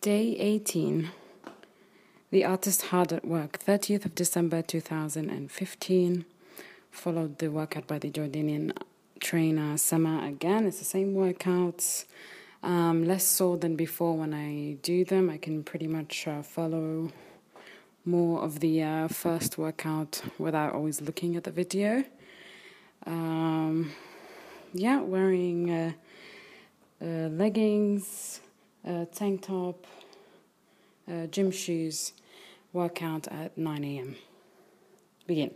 Day 18. The artist hard at work, 30th of December 2015. Followed the workout by the Jordanian trainer Sama again. It's the same workouts. Um, less sore than before when I do them. I can pretty much uh, follow more of the uh, first workout without always looking at the video. Um, yeah, wearing uh, uh tank top, uh, gym shoes, workout at 9 a.m. Begin.